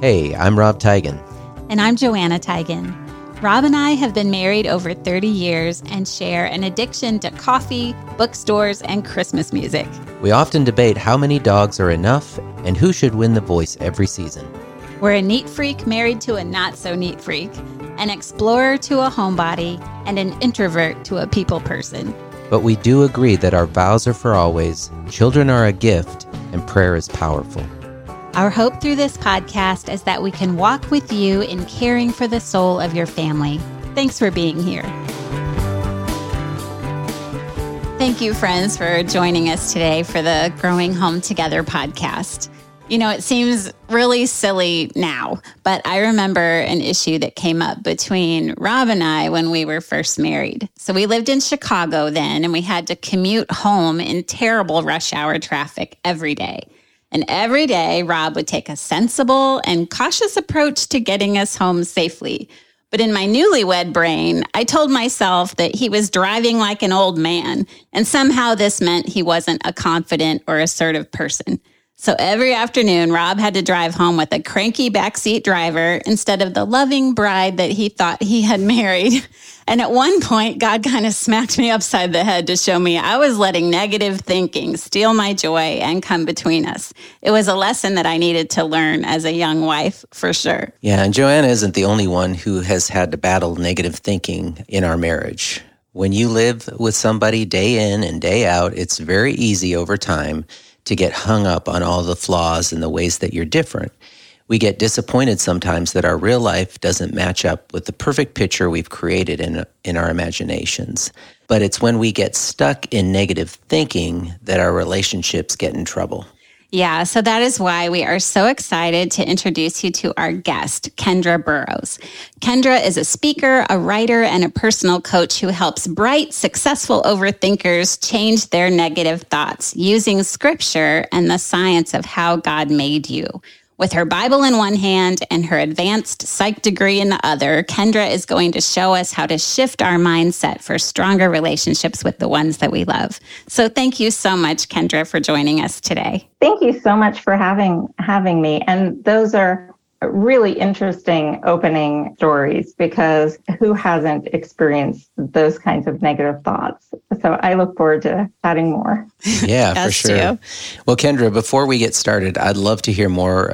Hey, I'm Rob Teigen. And I'm Joanna Teigen. Rob and I have been married over 30 years and share an addiction to coffee, bookstores, and Christmas music. We often debate how many dogs are enough and who should win the voice every season. We're a neat freak married to a not so neat freak, an explorer to a homebody, and an introvert to a people person. But we do agree that our vows are for always, children are a gift, and prayer is powerful. Our hope through this podcast is that we can walk with you in caring for the soul of your family. Thanks for being here. Thank you, friends, for joining us today for the Growing Home Together podcast. You know, it seems really silly now, but I remember an issue that came up between Rob and I when we were first married. So we lived in Chicago then, and we had to commute home in terrible rush hour traffic every day. And every day, Rob would take a sensible and cautious approach to getting us home safely. But in my newlywed brain, I told myself that he was driving like an old man, and somehow this meant he wasn't a confident or assertive person. So every afternoon, Rob had to drive home with a cranky backseat driver instead of the loving bride that he thought he had married. And at one point, God kind of smacked me upside the head to show me I was letting negative thinking steal my joy and come between us. It was a lesson that I needed to learn as a young wife, for sure. Yeah, and Joanna isn't the only one who has had to battle negative thinking in our marriage. When you live with somebody day in and day out, it's very easy over time to get hung up on all the flaws and the ways that you're different. We get disappointed sometimes that our real life doesn't match up with the perfect picture we've created in, in our imaginations. But it's when we get stuck in negative thinking that our relationships get in trouble. Yeah, so that is why we are so excited to introduce you to our guest, Kendra Burrows. Kendra is a speaker, a writer, and a personal coach who helps bright, successful overthinkers change their negative thoughts using scripture and the science of how God made you. With her Bible in one hand and her advanced psych degree in the other, Kendra is going to show us how to shift our mindset for stronger relationships with the ones that we love. So thank you so much, Kendra, for joining us today. Thank you so much for having having me. And those are really interesting opening stories because who hasn't experienced those kinds of negative thoughts? So I look forward to chatting more. Yeah, for sure. Too. Well, Kendra, before we get started, I'd love to hear more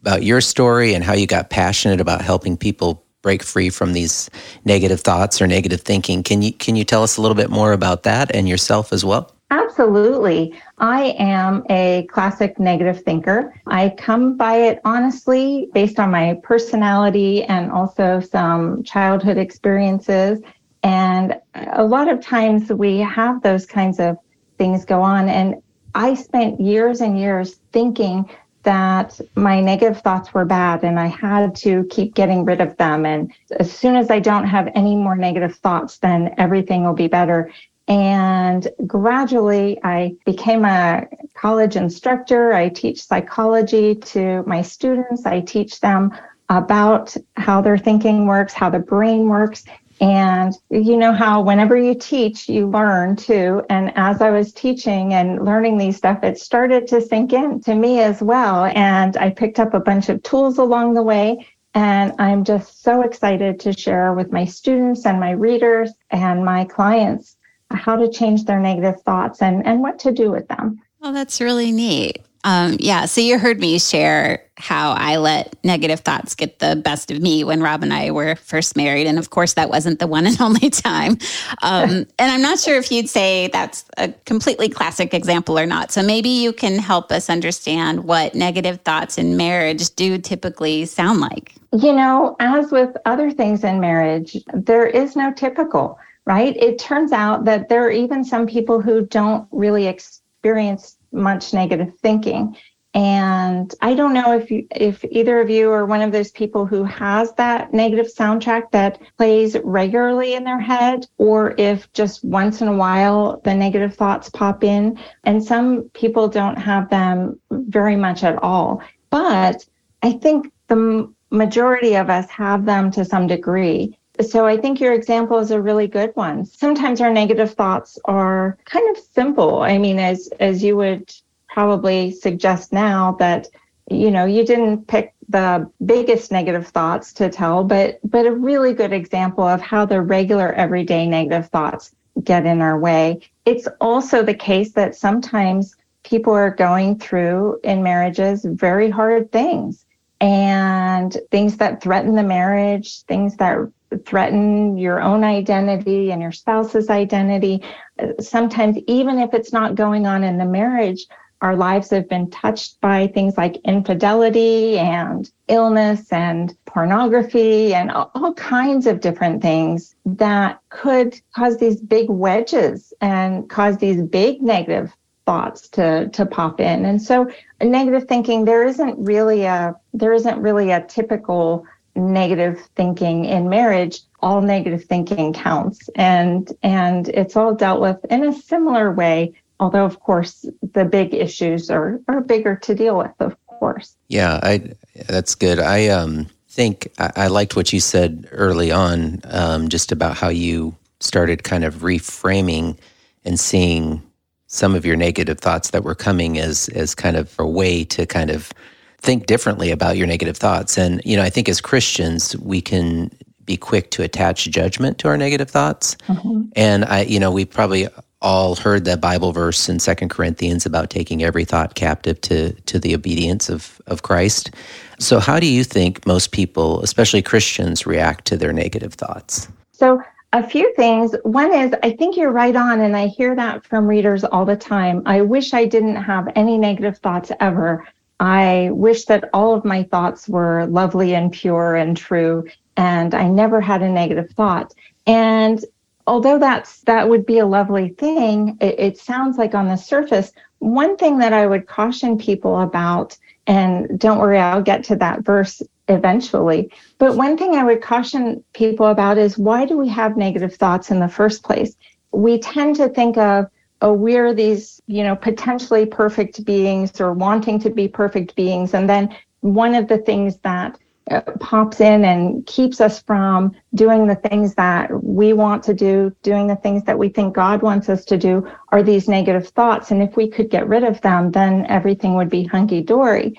about your story and how you got passionate about helping people break free from these negative thoughts or negative thinking. Can you can you tell us a little bit more about that and yourself as well? Absolutely. I am a classic negative thinker. I come by it honestly based on my personality and also some childhood experiences. And a lot of times we have those kinds of things go on. And I spent years and years thinking that my negative thoughts were bad and I had to keep getting rid of them. And as soon as I don't have any more negative thoughts, then everything will be better. And gradually, I became a college instructor. I teach psychology to my students. I teach them about how their thinking works, how the brain works. And you know how whenever you teach, you learn too. And as I was teaching and learning these stuff, it started to sink in to me as well. And I picked up a bunch of tools along the way. And I'm just so excited to share with my students and my readers and my clients how to change their negative thoughts and, and what to do with them. Well, that's really neat. Um, yeah. So you heard me share how I let negative thoughts get the best of me when Rob and I were first married. And of course, that wasn't the one and only time. Um, and I'm not sure if you'd say that's a completely classic example or not. So maybe you can help us understand what negative thoughts in marriage do typically sound like. You know, as with other things in marriage, there is no typical right? It turns out that there are even some people who don't really experience much negative thinking. And I don't know if you, if either of you are one of those people who has that negative soundtrack that plays regularly in their head, or if just once in a while the negative thoughts pop in. And some people don't have them very much at all. But I think the majority of us have them to some degree. So I think your example is a really good one. Sometimes our negative thoughts are kind of simple. I mean, as as you would probably suggest now that you know you didn't pick the biggest negative thoughts to tell, but but a really good example of how the regular everyday negative thoughts get in our way. It's also the case that sometimes people are going through in marriages very hard things and things that threaten the marriage, things that threaten your own identity and your spouse's identity. Sometimes, even if it's not going on in the marriage, our lives have been touched by things like infidelity and illness and pornography and all kinds of different things that could cause these big wedges and cause these big negative thoughts to to pop in. And so negative thinking there isn't really a there isn't really a typical negative thinking in marriage. All negative thinking counts. And and it's all dealt with in a similar way although of course the big issues are are bigger to deal with of course. Yeah i that's good. I um think i, I liked what you said early on um, just about how you started kind of reframing and seeing some of your negative thoughts that were coming as as kind of a way to kind of think differently about your negative thoughts. And you know, I think as Christians, we can be quick to attach judgment to our negative thoughts. Mm-hmm. And I, you know, we probably all heard that Bible verse in Second Corinthians about taking every thought captive to to the obedience of of Christ. So, how do you think most people, especially Christians, react to their negative thoughts? So, a few things. One is, I think you're right on, and I hear that from readers all the time. I wish I didn't have any negative thoughts ever. I wish that all of my thoughts were lovely and pure and true, and I never had a negative thought. And although that's that would be a lovely thing, it, it sounds like on the surface. One thing that I would caution people about, and don't worry, I'll get to that verse eventually. But one thing I would caution people about is why do we have negative thoughts in the first place? We tend to think of, oh, we're these, you know, potentially perfect beings or wanting to be perfect beings. And then one of the things that uh, pops in and keeps us from doing the things that we want to do, doing the things that we think God wants us to do, are these negative thoughts. And if we could get rid of them, then everything would be hunky dory.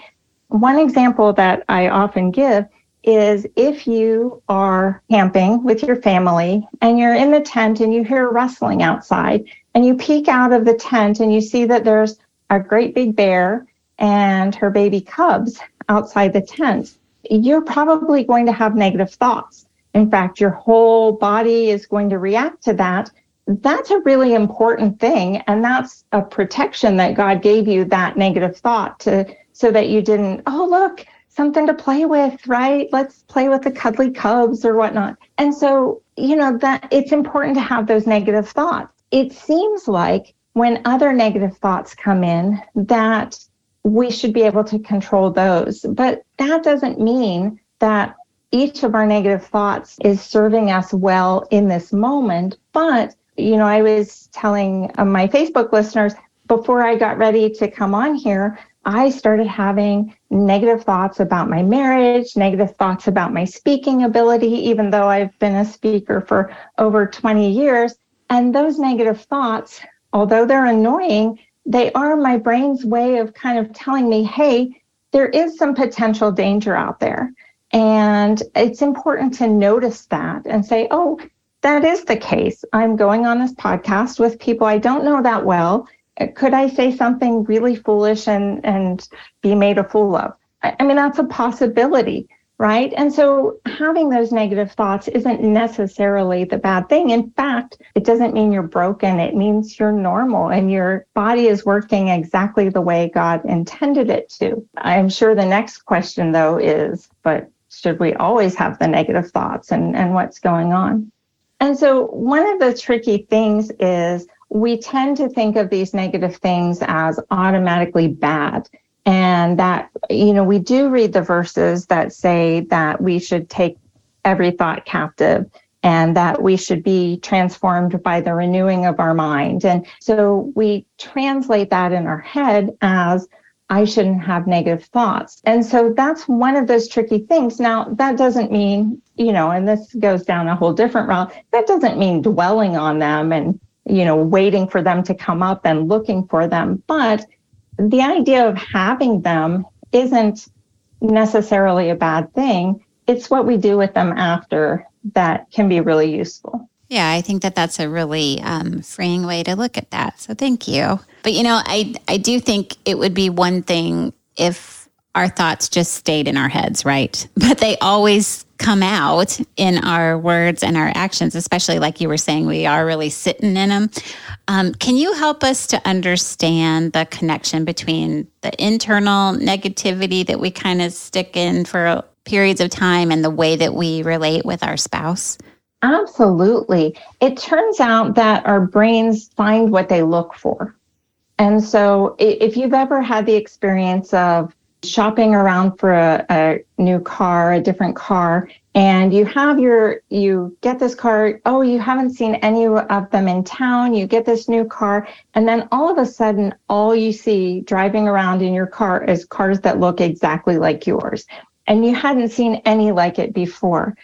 One example that I often give is if you are camping with your family and you're in the tent and you hear rustling outside and you peek out of the tent and you see that there's a great big bear and her baby cubs outside the tent, you're probably going to have negative thoughts. In fact, your whole body is going to react to that. That's a really important thing. And that's a protection that God gave you that negative thought to so that you didn't, oh, look, something to play with, right? Let's play with the cuddly cubs or whatnot. And so, you know, that it's important to have those negative thoughts. It seems like when other negative thoughts come in, that we should be able to control those. But that doesn't mean that each of our negative thoughts is serving us well in this moment. But, you know, I was telling uh, my Facebook listeners before I got ready to come on here I started having negative thoughts about my marriage, negative thoughts about my speaking ability, even though I've been a speaker for over 20 years. And those negative thoughts, although they're annoying, they are my brain's way of kind of telling me, hey, there is some potential danger out there. And it's important to notice that and say, oh, that is the case. I'm going on this podcast with people I don't know that well could I say something really foolish and, and be made a fool of? I, I mean, that's a possibility, right? And so having those negative thoughts isn't necessarily the bad thing. In fact, it doesn't mean you're broken. It means you're normal and your body is working exactly the way God intended it to. I'm sure the next question though is, but should we always have the negative thoughts and, and what's going on? And so one of the tricky things is we tend to think of these negative things as automatically bad. And that, you know, we do read the verses that say that we should take every thought captive and that we should be transformed by the renewing of our mind. And so we translate that in our head as I shouldn't have negative thoughts. And so that's one of those tricky things. Now, that doesn't mean, you know, and this goes down a whole different route, that doesn't mean dwelling on them and you know, waiting for them to come up and looking for them. But the idea of having them isn't necessarily a bad thing. It's what we do with them after that can be really useful. Yeah, I think that that's a really um, freeing way to look at that. So thank you. But you know, I I do think it would be one thing if our thoughts just stayed in our heads, right? But they always come out in our words and our actions, especially like you were saying, we are really sitting in them. Um, can you help us to understand the connection between the internal negativity that we kind of stick in for periods of time and the way that we relate with our spouse? Absolutely. It turns out that our brains find what they look for. And so if you've ever had the experience of shopping around for a, a, new car, a different car, and you have your, you get this car, oh, you haven't seen any of them in town, you get this new car, and then all of a sudden, all you see driving around in your car is cars that look exactly like yours. And you hadn't seen any like it before.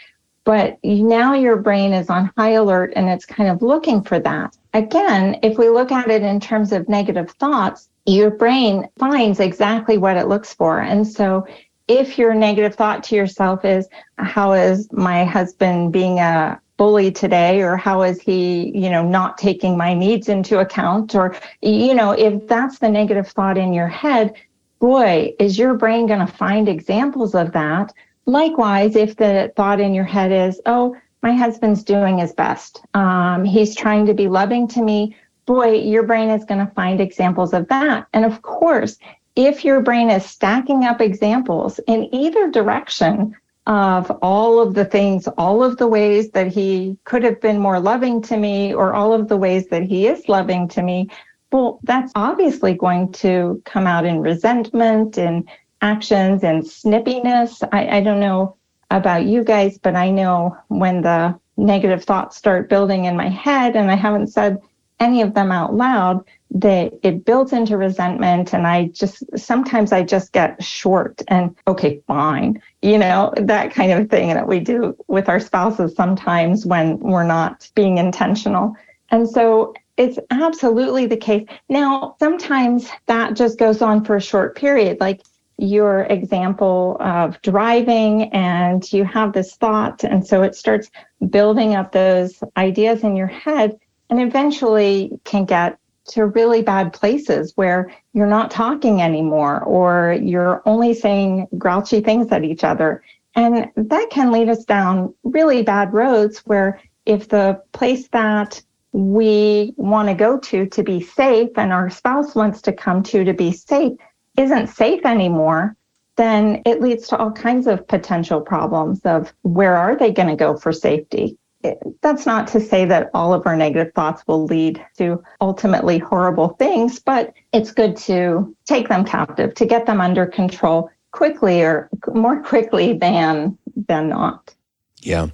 But now your brain is on high alert and it's kind of looking for that. Again, if we look at it in terms of negative thoughts, your brain finds exactly what it looks for. And so if your negative thought to yourself is, how is my husband being a bully today? Or how is he you know not taking my needs into account? Or you know if that's the negative thought in your head boy is your brain going to find examples of that? Likewise if the thought in your head is oh my husband's doing his best. Um, he's trying to be loving to me boy, your brain is going to find examples of that. And of course, if your brain is stacking up examples in either direction of all of the things, all of the ways that he could have been more loving to me, or all of the ways that he is loving to me, well, that's obviously going to come out in resentment and actions and snippiness. I, I don't know about you guys, but I know when the negative thoughts start building in my head and I haven't said any of them out loud, that it builds into resentment. And I just, sometimes I just get short and, okay, fine, you know, that kind of thing that we do with our spouses sometimes when we're not being intentional. And so it's absolutely the case. Now, sometimes that just goes on for a short period, like your example of driving, and you have this thought. And so it starts building up those ideas in your head and eventually can get to really bad places where you're not talking anymore or you're only saying grouchy things at each other. And that can lead us down really bad roads where if the place that we want to go to to be safe and our spouse wants to come to to be safe isn't safe anymore, then it leads to all kinds of potential problems of where are they going to go for safety? That's not to say that all of our negative thoughts will lead to ultimately horrible things, but it's good to take them captive, to get them under control quickly or more quickly than than not. Yeah.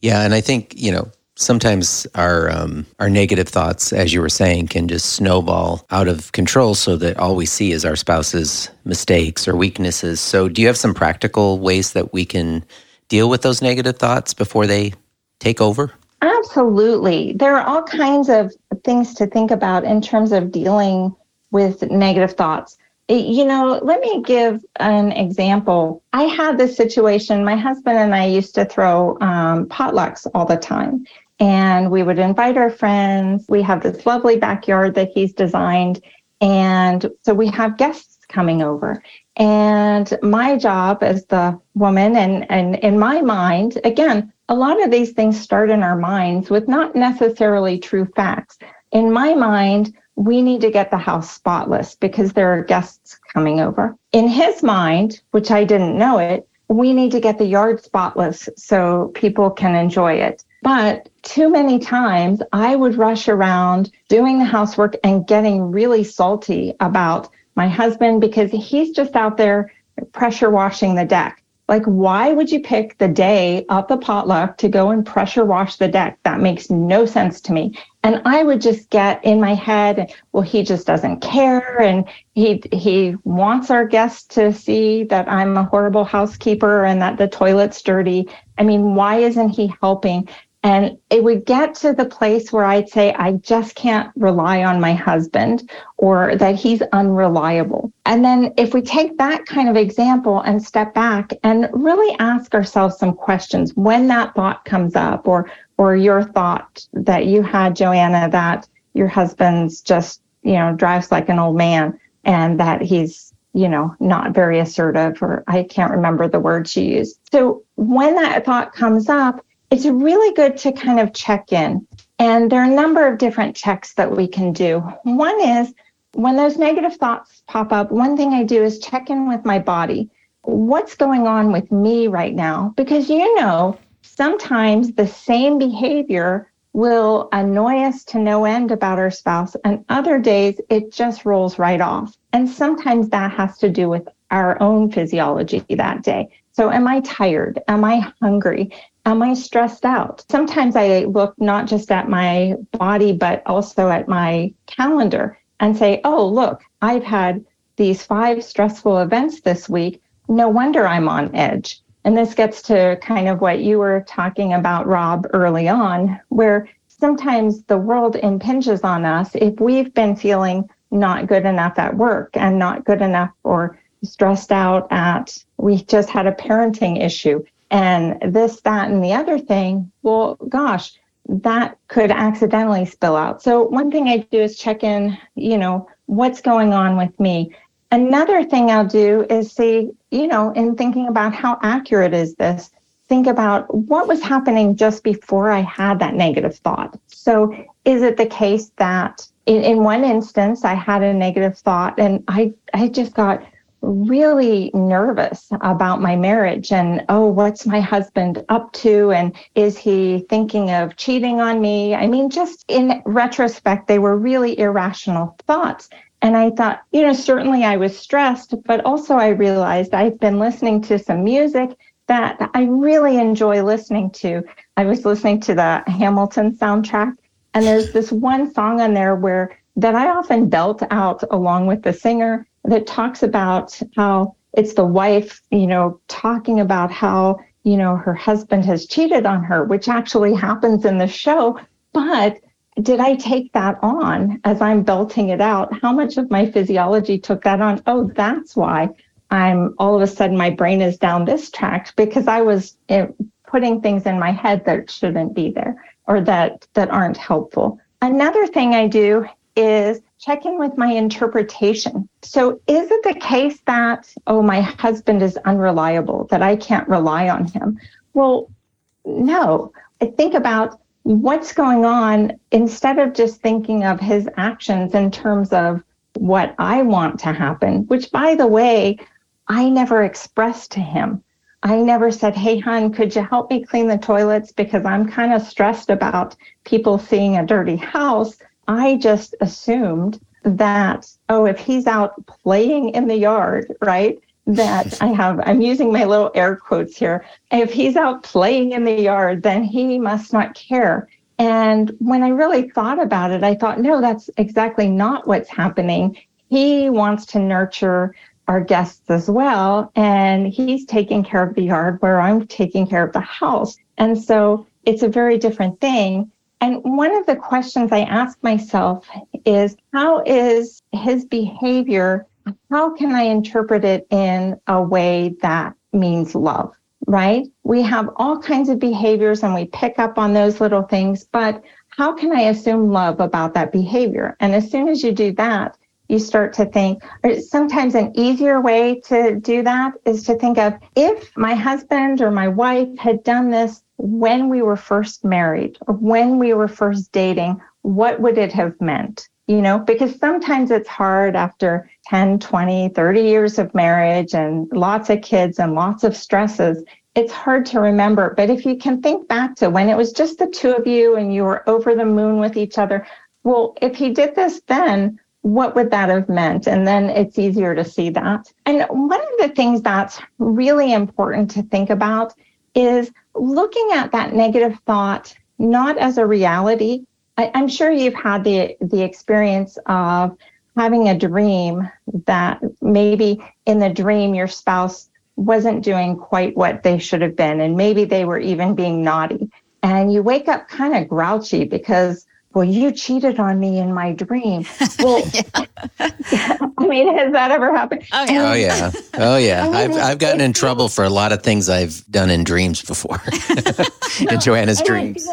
Yeah, and I think, you know, sometimes our um, our negative thoughts, as you were saying, can just snowball out of control, so that all we see is our spouse's mistakes or weaknesses. So, do you have some practical ways that we can deal with those negative thoughts before they take over? Absolutely. There are all kinds of things to think about in terms of dealing with negative thoughts. You know, let me give an example. I had this situation. My husband and I used to throw um, potlucks all the time, and we would invite our friends. We have this lovely backyard that he's designed, and so we have guests coming over. And my job as the woman, and, and in my mind, again, a lot of these things start in our minds with not necessarily true facts. In my mind, we need to get the house spotless because there are guests coming over. In his mind, which I didn't know it, we need to get the yard spotless so people can enjoy it. But too many times I would rush around doing the housework and getting really salty about my husband because he's just out there pressure washing the deck. Like, why would you pick the day of the potluck to go and pressure wash the deck? That makes no sense to me. And I would just get in my head, well, he just doesn't care. And he, he wants our guests to see that I'm a horrible housekeeper and that the toilet's dirty. I mean, why isn't he helping? And it would get to the place where I'd say, I just can't rely on my husband or that he's unreliable. And then if we take that kind of example and step back and really ask ourselves some questions when that thought comes up or or your thought that you had, Joanna, that your husband's just, you know, drives like an old man and that he's, you know, not very assertive or I can't remember the word she used. So when that thought comes up, it's really good to kind of check in. And there are a number of different checks that we can do. One is when those negative thoughts pop up, one thing I do is check in with my body. What's going on with me right now? Because you know, sometimes the same behavior will annoy us to no end about our spouse, and other days it just rolls right off. And sometimes that has to do with our own physiology that day. So, am I tired? Am I hungry? Am I stressed out? Sometimes I look not just at my body, but also at my calendar and say, oh, look, I've had these five stressful events this week. No wonder I'm on edge. And this gets to kind of what you were talking about, Rob, early on, where sometimes the world impinges on us if we've been feeling not good enough at work and not good enough or stressed out at, we just had a parenting issue and this, that, and the other thing, well, gosh, that could accidentally spill out. So one thing I do is check in, you know, what's going on with me. Another thing I'll do is see, you know, in thinking about how accurate is this, think about what was happening just before I had that negative thought. So is it the case that in, in one instance I had a negative thought and I, I just got really nervous about my marriage and oh what's my husband up to? And is he thinking of cheating on me? I mean just in retrospect they were really irrational thoughts. And i thought you know certainly i was stressed but also i realized i've been listening to some music that i really enjoy listening to. I was listening to the hamilton soundtrack and there's this one song on there where that i often belt out along with the singer that talks about how it's the wife, you know, talking about how, you know, her husband has cheated on her, which actually happens in the show. But did I take that on as I'm belting it out? How much of my physiology took that on? Oh, that's why I'm all of a sudden my brain is down this track because I was eh, putting things in my head that shouldn't be there or that that aren't helpful. Another thing I do is check in with my interpretation. So, is it the case that, oh, my husband is unreliable, that I can't rely on him? Well, no. I think about what's going on instead of just thinking of his actions in terms of what I want to happen, which, by the way, I never expressed to him. I never said, Hey, hon, could you help me clean the toilets? Because I'm kind of stressed about people seeing a dirty house. I just assumed that, oh, if he's out playing in the yard, right? That I have, I'm using my little air quotes here. If he's out playing in the yard, then he must not care. And when I really thought about it, I thought, no, that's exactly not what's happening. He wants to nurture our guests as well. And he's taking care of the yard where I'm taking care of the house. And so it's a very different thing. And one of the questions I ask myself is how is his behavior, how can I interpret it in a way that means love, right? We have all kinds of behaviors and we pick up on those little things, but how can I assume love about that behavior? And as soon as you do that, you start to think, sometimes an easier way to do that is to think of if my husband or my wife had done this when we were first married or when we were first dating, what would it have meant? You know, because sometimes it's hard after 10, 20, 30 years of marriage and lots of kids and lots of stresses. It's hard to remember. But if you can think back to when it was just the two of you and you were over the moon with each other, well, if he did this then, what would that have meant? And then it's easier to see that. And one of the things that's really important to think about is looking at that negative thought not as a reality. I, am sure you've had the the experience of having a dream that maybe in the dream your spouse wasn't doing quite what they should have been, and maybe they were even being naughty. and you wake up kind of grouchy because well, you cheated on me in my dream. Well, I mean, has that ever happened? Oh yeah, oh yeah, oh yeah. I've I've gotten in trouble for a lot of things I've done in dreams before, in Joanna's dreams.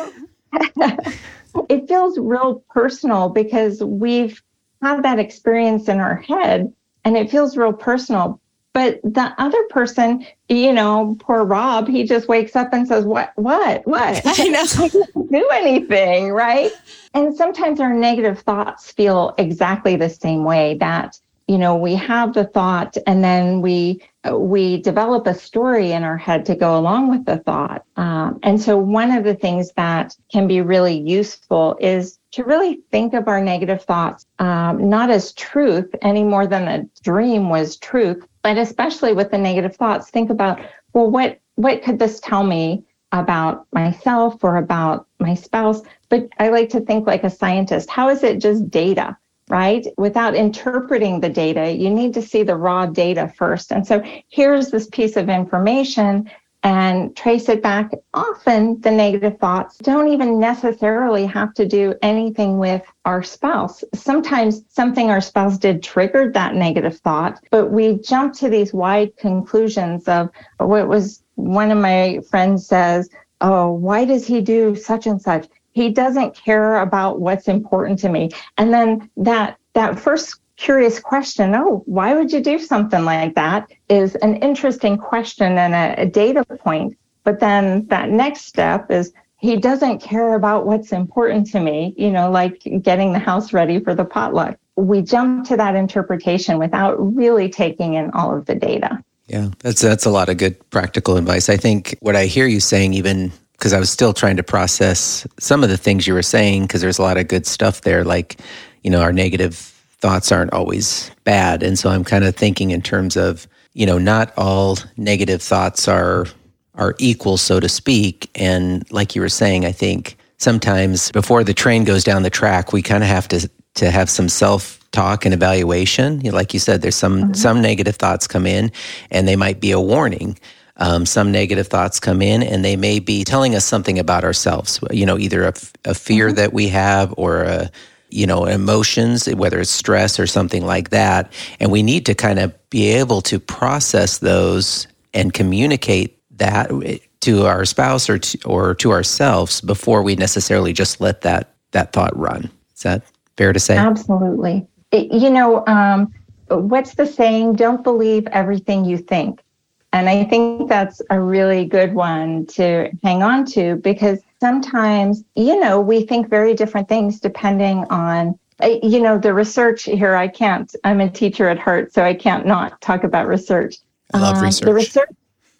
it feels real personal because we've had that experience in our head, and it feels real personal. But the other person, you know, poor Rob, he just wakes up and says, What, what, what? I know. I didn't do anything, right? And sometimes our negative thoughts feel exactly the same way that, you know, we have the thought and then we, we develop a story in our head to go along with the thought. Um, and so one of the things that can be really useful is to really think of our negative thoughts um, not as truth any more than a dream was truth, but especially with the negative thoughts, think about, well, what, what could this tell me about myself or about my spouse? But I like to think like a scientist. How is it just data? Right? Without interpreting the data, you need to see the raw data first. And so here's this piece of information and trace it back. Often the negative thoughts don't even necessarily have to do anything with our spouse. Sometimes something our spouse did triggered that negative thought, but we jump to these wide conclusions of oh, what was one of my friends says, Oh, why does he do such and such? He doesn't care about what's important to me. And then that that first curious question, oh, why would you do something like that? Is an interesting question and a, a data point. But then that next step is he doesn't care about what's important to me, you know, like getting the house ready for the potluck. We jump to that interpretation without really taking in all of the data. Yeah, that's that's a lot of good practical advice. I think what I hear you saying even because I was still trying to process some of the things you were saying because there's a lot of good stuff there like, you know, our negative thoughts aren't always bad. And so I'm kind of thinking in terms of, you know, not all negative thoughts are are equal, so to speak. And like you were saying, I think sometimes before the train goes down the track, we kind of have to to have some self talk and evaluation. Like you said, there's some mm-hmm. some negative thoughts come in, and they might be a warning. Um, some negative thoughts come in, and they may be telling us something about ourselves. You know, either a, a fear mm-hmm. that we have or a you know, emotions, whether it's stress or something like that. And we need to kind of be able to process those and communicate that to our spouse or to, or to ourselves before we necessarily just let that that thought run. Is that fair to say? Absolutely. It, you know, um, what's the saying? Don't believe everything you think. And I think that's a really good one to hang on to because sometimes, you know, we think very different things depending on, you know, the research here. I can't, I'm a teacher at heart, so I can't not talk about research. I love uh, research. The research,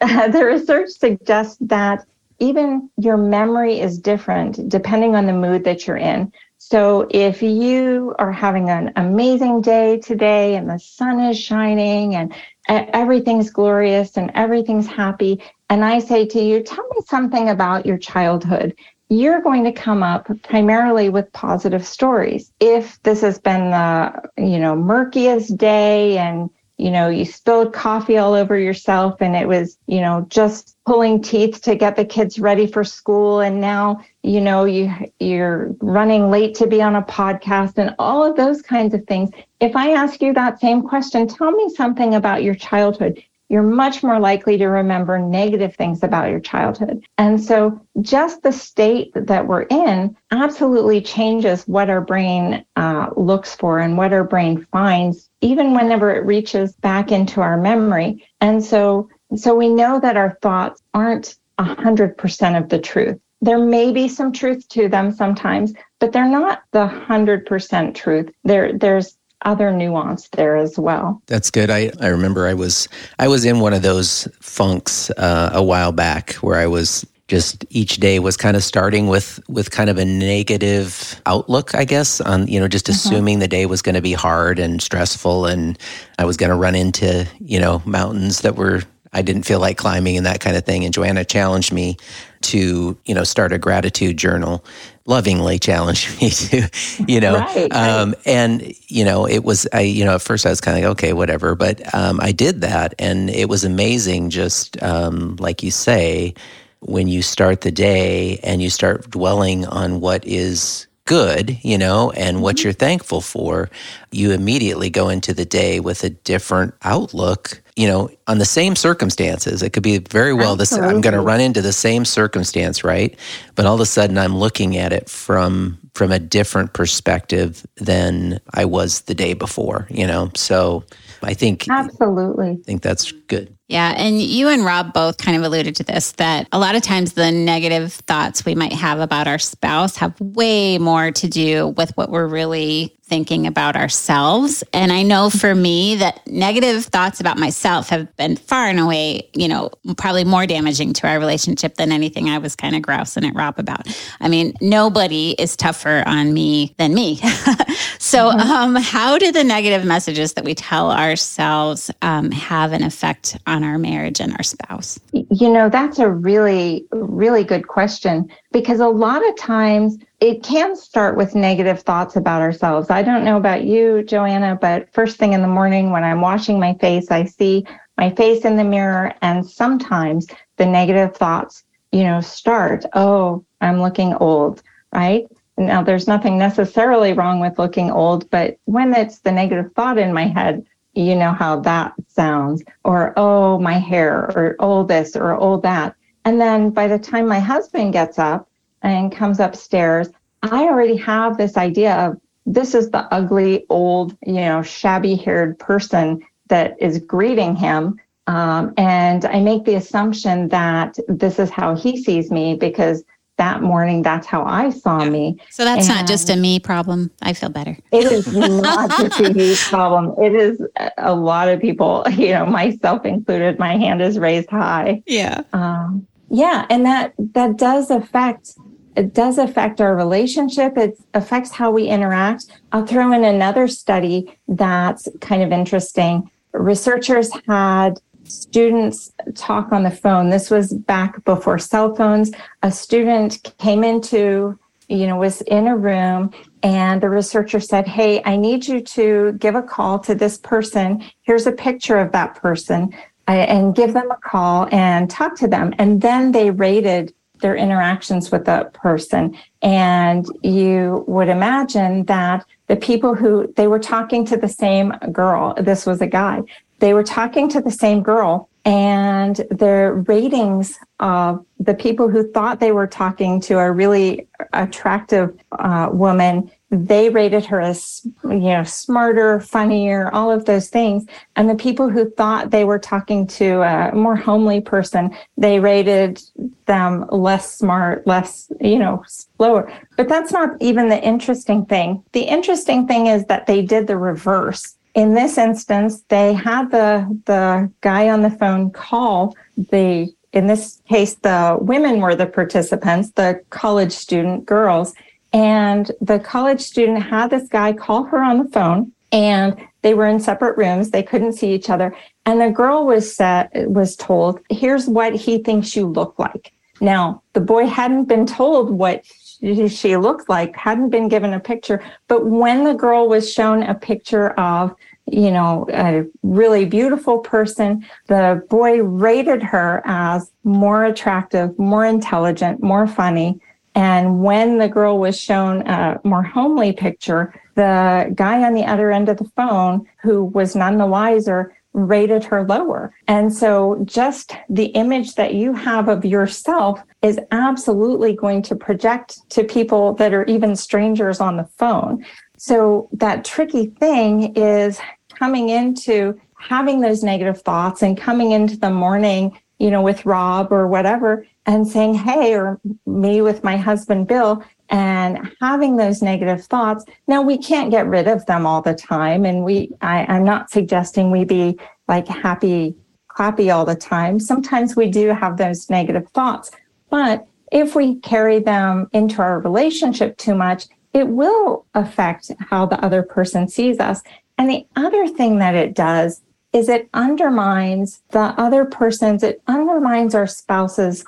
the research suggests that even your memory is different depending on the mood that you're in. So if you are having an amazing day today and the sun is shining and everything's glorious and everything's happy, and I say to you, tell me something about your childhood, you're going to come up primarily with positive stories. If this has been the, you know, murkiest day and you know, you spilled coffee all over yourself and it was, you know, just pulling teeth to get the kids ready for school. And now, you know, you, you're running late to be on a podcast and all of those kinds of things. If I ask you that same question, tell me something about your childhood you're much more likely to remember negative things about your childhood. And so just the state that we're in absolutely changes what our brain uh, looks for and what our brain finds, even whenever it reaches back into our memory. And so, so we know that our thoughts aren't 100% of the truth. There may be some truth to them sometimes, but they're not the 100% truth. There, there's other nuance there as well. That's good. I, I remember I was I was in one of those funks uh, a while back where I was just each day was kind of starting with with kind of a negative outlook i guess on you know just mm-hmm. assuming the day was going to be hard and stressful and i was going to run into you know mountains that were i didn't feel like climbing and that kind of thing and joanna challenged me to you know start a gratitude journal lovingly challenged me to you know right, um, right. and you know it was i you know at first i was kind of like okay whatever but um, i did that and it was amazing just um, like you say when you start the day and you start dwelling on what is good, you know, and what mm-hmm. you're thankful for, you immediately go into the day with a different outlook, you know, on the same circumstances. It could be very well this I'm going to run into the same circumstance, right? But all of a sudden I'm looking at it from from a different perspective than I was the day before, you know. So I think Absolutely. I think that's good. Yeah. And you and Rob both kind of alluded to this that a lot of times the negative thoughts we might have about our spouse have way more to do with what we're really thinking about ourselves. And I know for me that negative thoughts about myself have been far and away, you know, probably more damaging to our relationship than anything I was kind of grousing at Rob about. I mean, nobody is tougher on me than me. so, mm-hmm. um, how do the negative messages that we tell ourselves um, have an effect on our marriage and our spouse? You know, that's a really, really good question because a lot of times it can start with negative thoughts about ourselves. I don't know about you, Joanna, but first thing in the morning when I'm washing my face, I see my face in the mirror and sometimes the negative thoughts, you know, start, oh, I'm looking old, right? Now there's nothing necessarily wrong with looking old, but when it's the negative thought in my head, you know how that sounds, or oh, my hair, or oh, this, or oh, that. And then by the time my husband gets up, and comes upstairs, I already have this idea of this is the ugly, old, you know, shabby haired person that is greeting him. Um, and I make the assumption that this is how he sees me because that morning that's how I saw me. So that's and not just a me problem. I feel better. It is not just a me problem. It is a lot of people, you know, myself included. My hand is raised high. Yeah. Um, yeah, and that that does affect it does affect our relationship. It affects how we interact. I'll throw in another study that's kind of interesting. Researchers had students talk on the phone. This was back before cell phones. A student came into, you know, was in a room and the researcher said, Hey, I need you to give a call to this person. Here's a picture of that person uh, and give them a call and talk to them. And then they rated their interactions with that person. And you would imagine that the people who they were talking to the same girl, this was a guy, they were talking to the same girl and their ratings of the people who thought they were talking to a really attractive uh, woman they rated her as you know smarter funnier all of those things. And the people who thought they were talking to a more homely person they rated them less smart less you know slower. But that's not even the interesting thing. The interesting thing is that they did the reverse. In this instance they had the the guy on the phone call. The in this case the women were the participants the college student girls and the college student had this guy call her on the phone and they were in separate rooms. They couldn't see each other. And the girl was set, was told, here's what he thinks you look like. Now, the boy hadn't been told what she looked like, hadn't been given a picture. But when the girl was shown a picture of, you know, a really beautiful person, the boy rated her as more attractive, more intelligent, more funny. And when the girl was shown a more homely picture, the guy on the other end of the phone, who was none the wiser, rated her lower. And so just the image that you have of yourself is absolutely going to project to people that are even strangers on the phone. So that tricky thing is coming into having those negative thoughts and coming into the morning, you know, with Rob or whatever and saying, hey, or me with my husband, Bill, and having those negative thoughts. Now we can't get rid of them all the time. And we, I, I'm not suggesting we be like happy, clappy all the time. Sometimes we do have those negative thoughts, but if we carry them into our relationship too much, it will affect how the other person sees us. And the other thing that it does is it undermines the other person's, it undermines our spouse's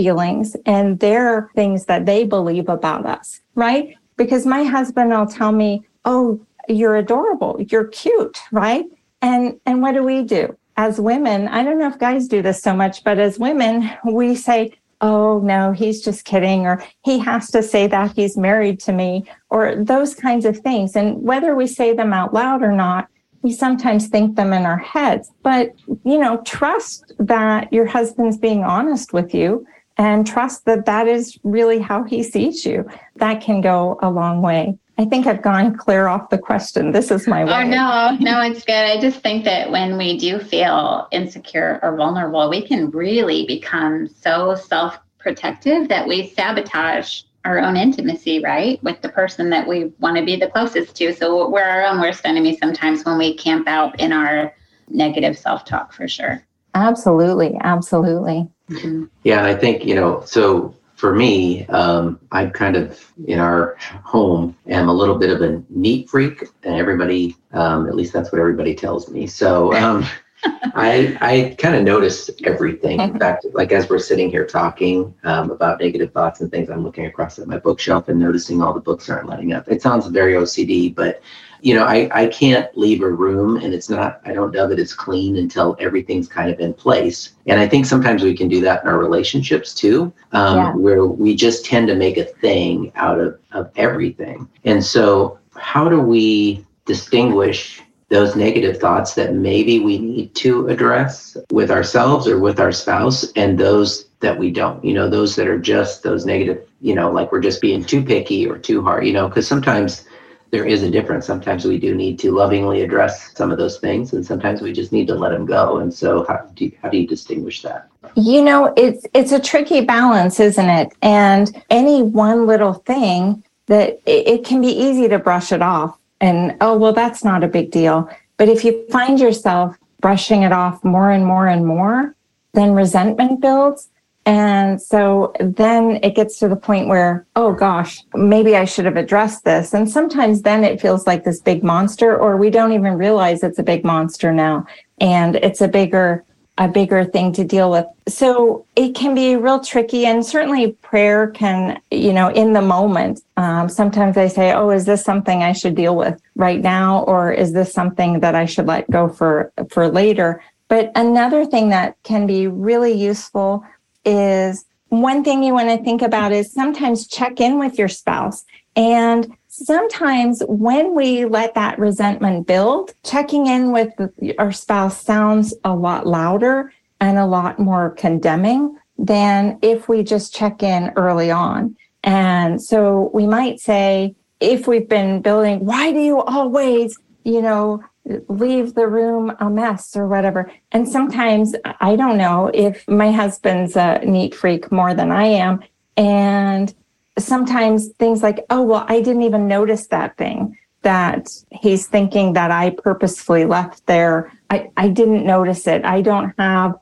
feelings and their things that they believe about us, right? Because my husband will tell me, "Oh, you're adorable. You're cute," right? And and what do we do? As women, I don't know if guys do this so much, but as women, we say, oh no, he's just kidding, or he has to say that he's married to me, or those kinds of things. And whether we say them out loud or not, we sometimes think them in our heads. But, you know, trust that your husband's being honest with you and trust that that is really how he sees you. That can go a long way. I think I've gone clear off the question. This is my oh, way. Oh, no, no, it's good. I just think that when we do feel insecure or vulnerable, we can really become so self protective that we sabotage our own intimacy, right? With the person that we want to be the closest to. So we're our own worst enemy sometimes when we camp out in our negative self talk for sure. Absolutely. Absolutely. Yeah. And I think, you know, so for me, um, I'm kind of in our home am a little bit of a neat freak, and everybody, um, at least that's what everybody tells me. So um, I I kind of notice everything. In fact, like as we're sitting here talking um, about negative thoughts and things, I'm looking across at my bookshelf and noticing all the books aren't lighting up. It sounds very OCD, but you know, I, I can't leave a room and it's not, I don't know that it's clean until everything's kind of in place. And I think sometimes we can do that in our relationships too, um, yeah. where we just tend to make a thing out of, of everything. And so, how do we distinguish those negative thoughts that maybe we need to address with ourselves or with our spouse and those that we don't you know those that are just those negative you know like we're just being too picky or too hard you know because sometimes there is a difference. Sometimes we do need to lovingly address some of those things, and sometimes we just need to let them go. And so, how do you, how do you distinguish that? You know, it's it's a tricky balance, isn't it? And any one little thing that it, it can be easy to brush it off, and oh well, that's not a big deal. But if you find yourself brushing it off more and more and more, then resentment builds and so then it gets to the point where, oh gosh, maybe I should have addressed this. And sometimes then it feels like this big monster, or we don't even realize it's a big monster now. And it's a bigger, a bigger thing to deal with. So it can be real tricky. And certainly prayer can, you know, in the moment, um, sometimes I say, oh, is this something I should deal with right now? Or is this something that I should let go for, for later? But another thing that can be really useful is one thing you want to think about is sometimes check in with your spouse. And sometimes when we let that resentment build, checking in with our spouse sounds a lot louder and a lot more condemning than if we just check in early on. And so we might say, if we've been building, why do you always, you know, leave the room a mess or whatever. And sometimes I don't know if my husband's a neat freak more than I am. And sometimes things like, oh, well, I didn't even notice that thing that he's thinking that I purposefully left there. I, I didn't notice it. I don't have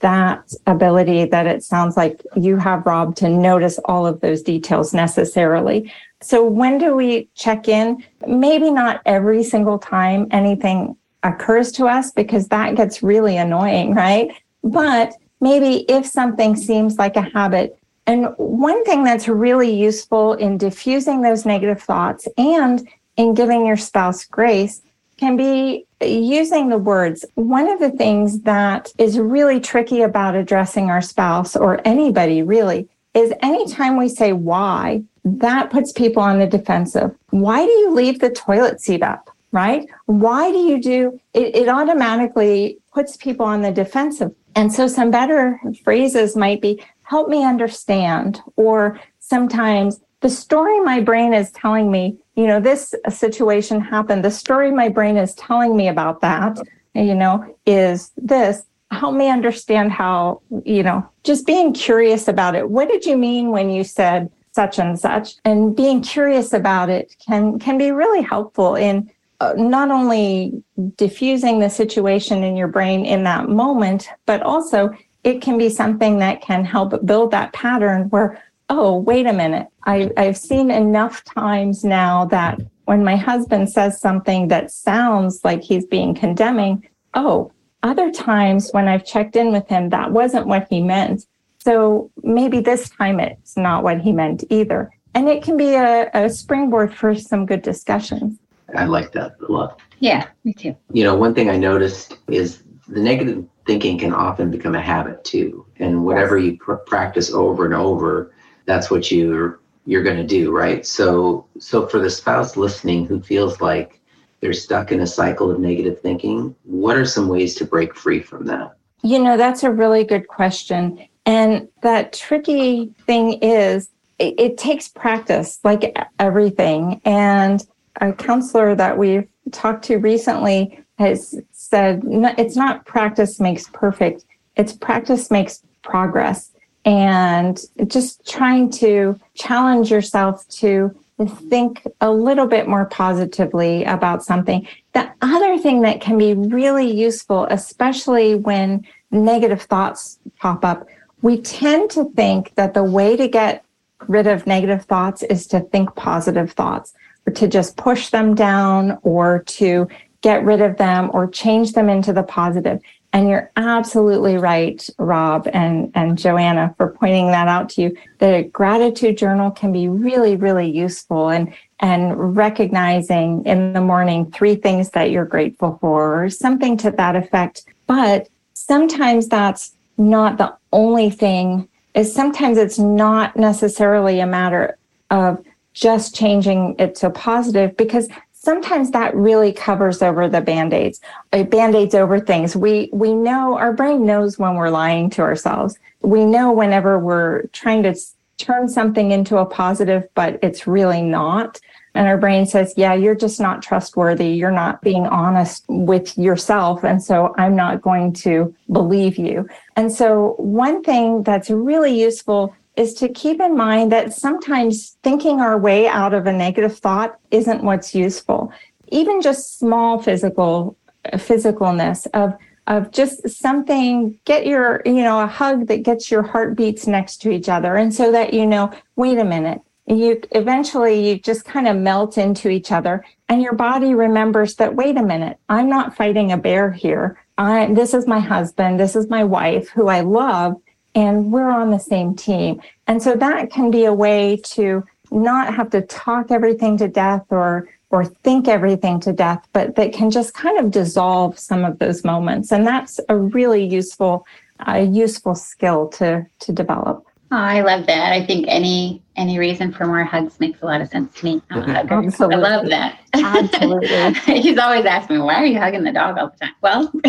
that ability that it sounds like you have, Rob, to notice all of those details necessarily. So when do we check in? Maybe not every single time anything occurs to us because that gets really annoying, right? But maybe if something seems like a habit, and one thing that's really useful in diffusing those negative thoughts and in giving your spouse grace can be using the words. One of the things that is really tricky about addressing our spouse or anybody really is anytime we say why, that puts people on the defensive. Why do you leave the toilet seat up? Right? Why do you do it? It automatically puts people on the defensive. And so some better phrases might be help me understand, or sometimes the story my brain is telling me, you know, this situation happened. The story my brain is telling me about that, you know, is this. Help me understand how, you know, just being curious about it. What did you mean when you said such and such. And being curious about it can can be really helpful in uh, not only diffusing the situation in your brain in that moment but also it can be something that can help build that pattern where oh wait a minute. I, i've seen enough times now that when my husband says something that sounds like he's being condemning oh other times when i've checked in with him that wasn't what he meant so maybe this time it's not what he meant either. And it can be a, a springboard for some good discussions. I like that a lot. Yeah, me too. You know, one thing I noticed is the negative thinking can often become a habit too. And whatever you pr- practice over and over, that's what you're you're going to do, right? So so for the spouse listening who feels like they're stuck in a cycle of negative thinking, what are some ways to break free from that? You know, that's a really good question. And that tricky thing is it, it takes practice like everything. And a counselor that we've talked to recently has said it's not practice makes perfect, it's practice makes progress. And just trying to challenge yourself to think a little bit more positively about something. The other thing that can be really useful, especially when negative thoughts pop up, we tend to think that the way to get rid of negative thoughts is to think positive thoughts or to just push them down or to get rid of them or change them into the positive. And you're absolutely right, Rob and, and Joanna, for pointing that out to you. The gratitude journal can be really, really useful and, and recognizing in the morning three things that you're grateful for or something to that effect. But sometimes that's not the only thing is sometimes it's not necessarily a matter of just changing it to positive because sometimes that really covers over the band-aids uh, band-aids over things. We we know our brain knows when we're lying to ourselves. We know whenever we're trying to turn something into a positive but it's really not and our brain says yeah you're just not trustworthy. You're not being honest with yourself. And so i'm not going to believe you. And so one thing that's really useful is to keep in mind that sometimes thinking our way out of a negative thought isn't what's useful. Even just small physical physicalness of of just something get your you know a hug that gets your heartbeats next to each other. And so that you know wait a minute you eventually you just kind of melt into each other and your body remembers that wait a minute i'm not fighting a bear here i this is my husband this is my wife who i love and we're on the same team. And so that can be a way to not have to talk everything to death or or think everything to death, but that can just kind of dissolve some of those moments. And that's a really useful, a useful skill to to develop. Oh, I love that. I think any any reason for more hugs makes a lot of sense to me. Absolutely. I love that. Absolutely. He's always asking me, "Why are you hugging the dog all the time?" Well,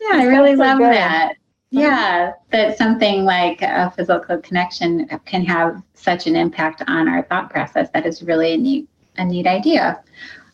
yeah, I really love good. that. Yeah, that something like a physical connection can have such an impact on our thought process. That is really a neat, a neat idea.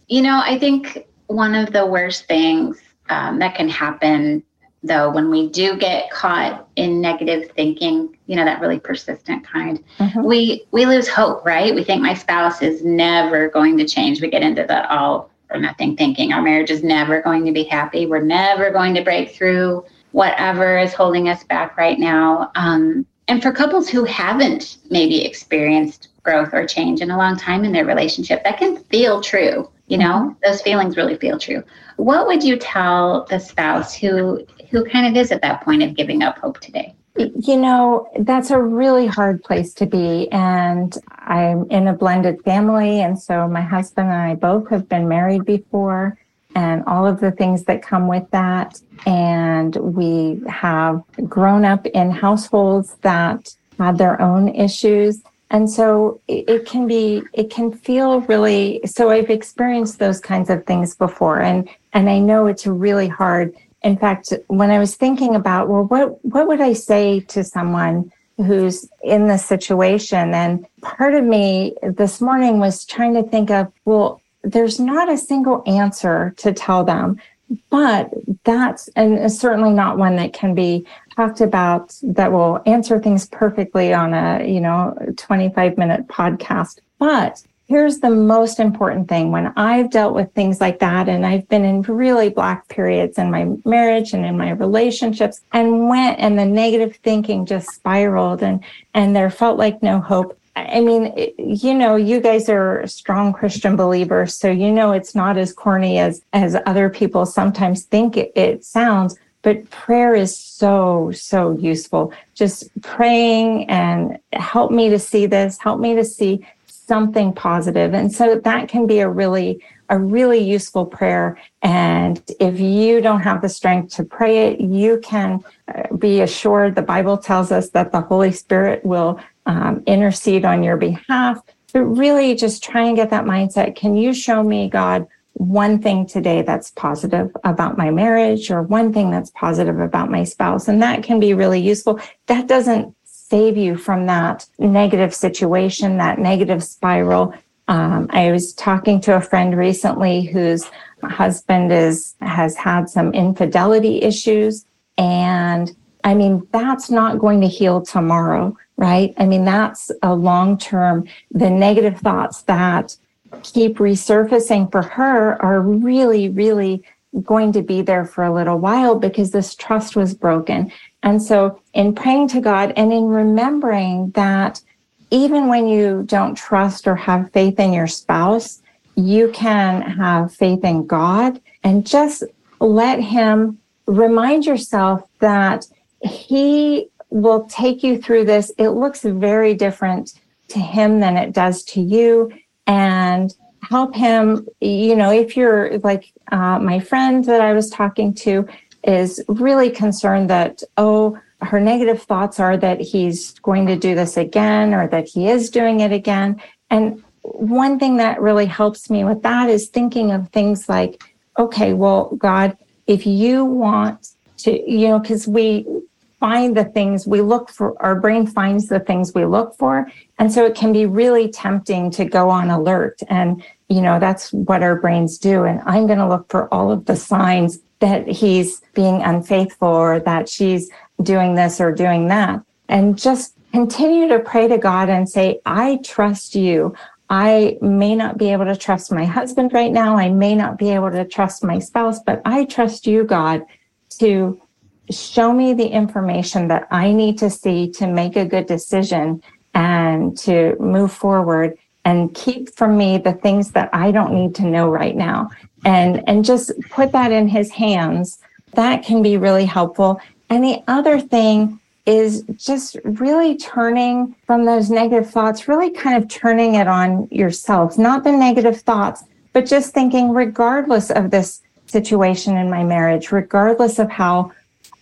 You know, I think one of the worst things um, that can happen, though, when we do get caught in negative thinking, you know, that really persistent kind, mm-hmm. we we lose hope, right? We think my spouse is never going to change. We get into the all or nothing thinking. Our marriage is never going to be happy. We're never going to break through whatever is holding us back right now. Um, and for couples who haven't maybe experienced growth or change in a long time in their relationship, that can feel true. You know, mm-hmm. those feelings really feel true. What would you tell the spouse who who kind of is at that point of giving up hope today? You know, that's a really hard place to be. And I'm in a blended family. And so my husband and I both have been married before and all of the things that come with that. And we have grown up in households that had their own issues. And so it, can be, it can feel really, so I've experienced those kinds of things before. And, and I know it's really hard. In fact, when I was thinking about, well, what, what would I say to someone who's in this situation? And part of me this morning was trying to think of, well, there's not a single answer to tell them, but that's, and certainly not one that can be talked about that will answer things perfectly on a, you know, 25 minute podcast. But here's the most important thing when I've dealt with things like that, and I've been in really black periods in my marriage and in my relationships, and went and the negative thinking just spiraled, and and there felt like no hope. I mean, you know, you guys are strong Christian believers, so you know it's not as corny as as other people sometimes think it, it sounds. But prayer is so so useful. Just praying and help me to see this, help me to see something positive, and so that can be a really a really useful prayer. And if you don't have the strength to pray it, you can uh, be assured the Bible tells us that the Holy Spirit will um, intercede on your behalf. But really, just try and get that mindset. Can you show me, God, one thing today that's positive about my marriage or one thing that's positive about my spouse? And that can be really useful. That doesn't save you from that negative situation, that negative spiral. Um, I was talking to a friend recently whose husband is has had some infidelity issues, and I mean that's not going to heal tomorrow, right? I mean that's a long term. The negative thoughts that keep resurfacing for her are really, really going to be there for a little while because this trust was broken. And so, in praying to God and in remembering that even when you don't trust or have faith in your spouse, you can have faith in God and just let Him remind yourself that He will take you through this. It looks very different to Him than it does to you. And help him, you know, if you're like uh, my friend that I was talking to, is really concerned that, oh, her negative thoughts are that he's going to do this again or that he is doing it again. And one thing that really helps me with that is thinking of things like, okay, well, God, if you want to, you know, because we find the things we look for, our brain finds the things we look for. And so it can be really tempting to go on alert. And, you know, that's what our brains do. And I'm going to look for all of the signs that he's being unfaithful or that she's doing this or doing that. And just continue to pray to God and say, I trust you. I may not be able to trust my husband right now. I may not be able to trust my spouse, but I trust you, God, to show me the information that I need to see to make a good decision and to move forward and keep from me the things that I don't need to know right now and and just put that in his hands. That can be really helpful. And the other thing is just really turning from those negative thoughts really kind of turning it on yourself not the negative thoughts but just thinking regardless of this situation in my marriage regardless of how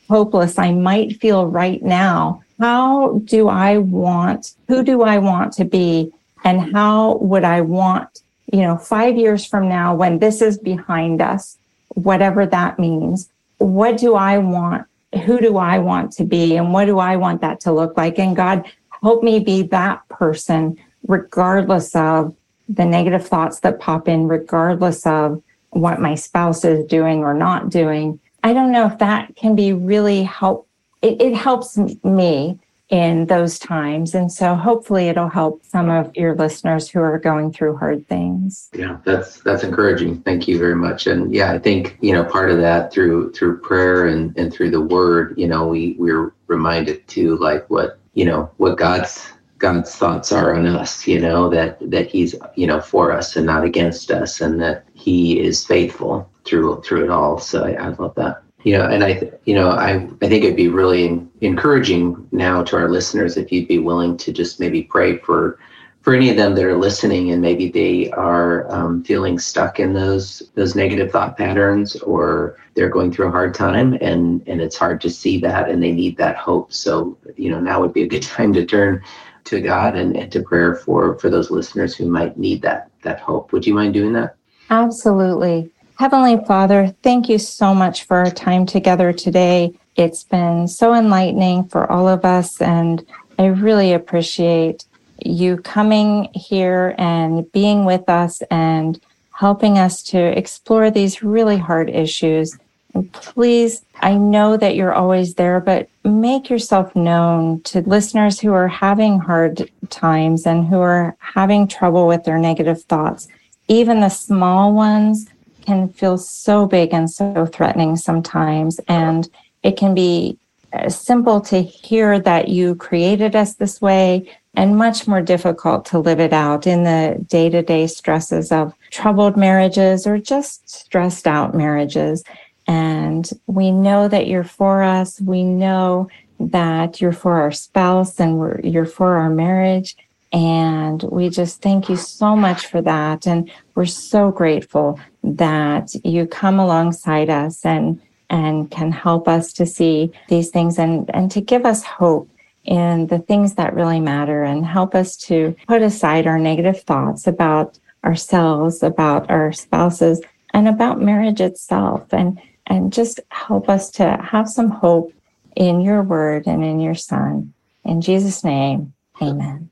hopeless I might feel right now how do I want who do I want to be and how would I want you know, five years from now, when this is behind us, whatever that means, what do I want? Who do I want to be? And what do I want that to look like? And God, help me be that person, regardless of the negative thoughts that pop in, regardless of what my spouse is doing or not doing. I don't know if that can be really help. It, it helps me in those times. And so hopefully it'll help some of your listeners who are going through hard things. Yeah, that's that's encouraging. Thank you very much. And yeah, I think, you know, part of that through through prayer and, and through the word, you know, we we're reminded to like what, you know, what God's God's thoughts are on us, you know, that that he's, you know, for us and not against us and that he is faithful through through it all. So I, I love that you know and i you know i i think it'd be really encouraging now to our listeners if you'd be willing to just maybe pray for for any of them that are listening and maybe they are um, feeling stuck in those those negative thought patterns or they're going through a hard time and and it's hard to see that and they need that hope. So you know now would be a good time to turn to god and, and to prayer for for those listeners who might need that that hope. Would you mind doing that? Absolutely Heavenly Father, thank you so much for our time together today. It's been so enlightening for all of us, and I really appreciate you coming here and being with us and helping us to explore these really hard issues. And please, I know that you're always there, but make yourself known to listeners who are having hard times and who are having trouble with their negative thoughts, even the small ones can feel so big and so threatening sometimes. And it can be uh, simple to hear that you created us this way and much more difficult to live it out in the day to day stresses of troubled marriages or just stressed out marriages. And we know that you're for us. We know that you're for our spouse and you're for our marriage. And we just thank you so much for that. And we're so grateful that you come alongside us and and can help us to see these things and, and to give us hope in the things that really matter and help us to put aside our negative thoughts about ourselves, about our spouses, and about marriage itself and and just help us to have some hope in your word and in your son. In Jesus' name, amen.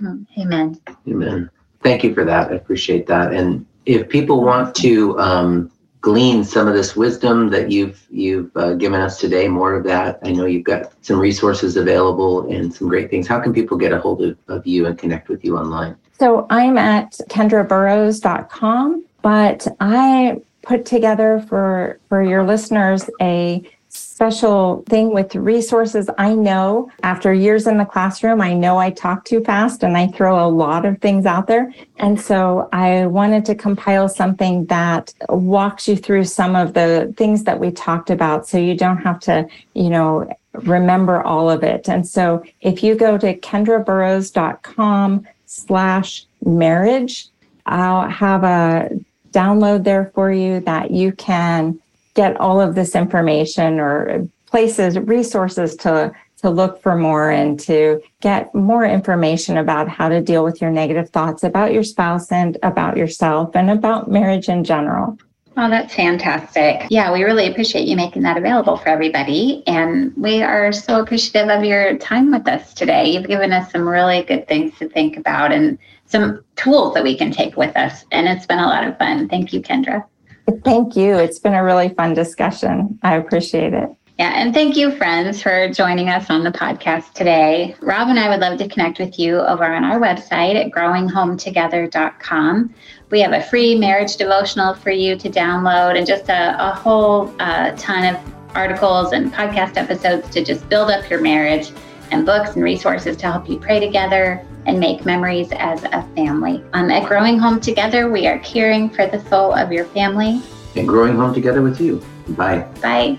Mm, amen. Amen. Thank you for that. I appreciate that. And if people want to um, glean some of this wisdom that you've you've uh, given us today, more of that, I know you've got some resources available and some great things. How can people get a hold of, of you and connect with you online? So I'm at kendraburrows.com, but I put together for for your listeners a special thing with resources. I know after years in the classroom, I know I talk too fast and I throw a lot of things out there. And so I wanted to compile something that walks you through some of the things that we talked about so you don't have to, you know, remember all of it. And so if you go to kendraburrows.com slash marriage, I'll have a download there for you that you can get all of this information or places, resources to to look for more and to get more information about how to deal with your negative thoughts about your spouse and about yourself and about marriage in general. Oh, that's fantastic. Yeah, we really appreciate you making that available for everybody. And we are so appreciative of your time with us today. You've given us some really good things to think about and some tools that we can take with us. And it's been a lot of fun. Thank you, Kendra. Thank you. It's been a really fun discussion. I appreciate it. Yeah, and thank you, friends, for joining us on the podcast today. Rob and I would love to connect with you over on our website at growinghometogether.com. We have a free marriage devotional for you to download and just a, a whole uh, ton of articles and podcast episodes to just build up your marriage and books and resources to help you pray together and make memories as a family. Um, at Growing Home Together, we are caring for the soul of your family and growing home together with you. Bye. Bye.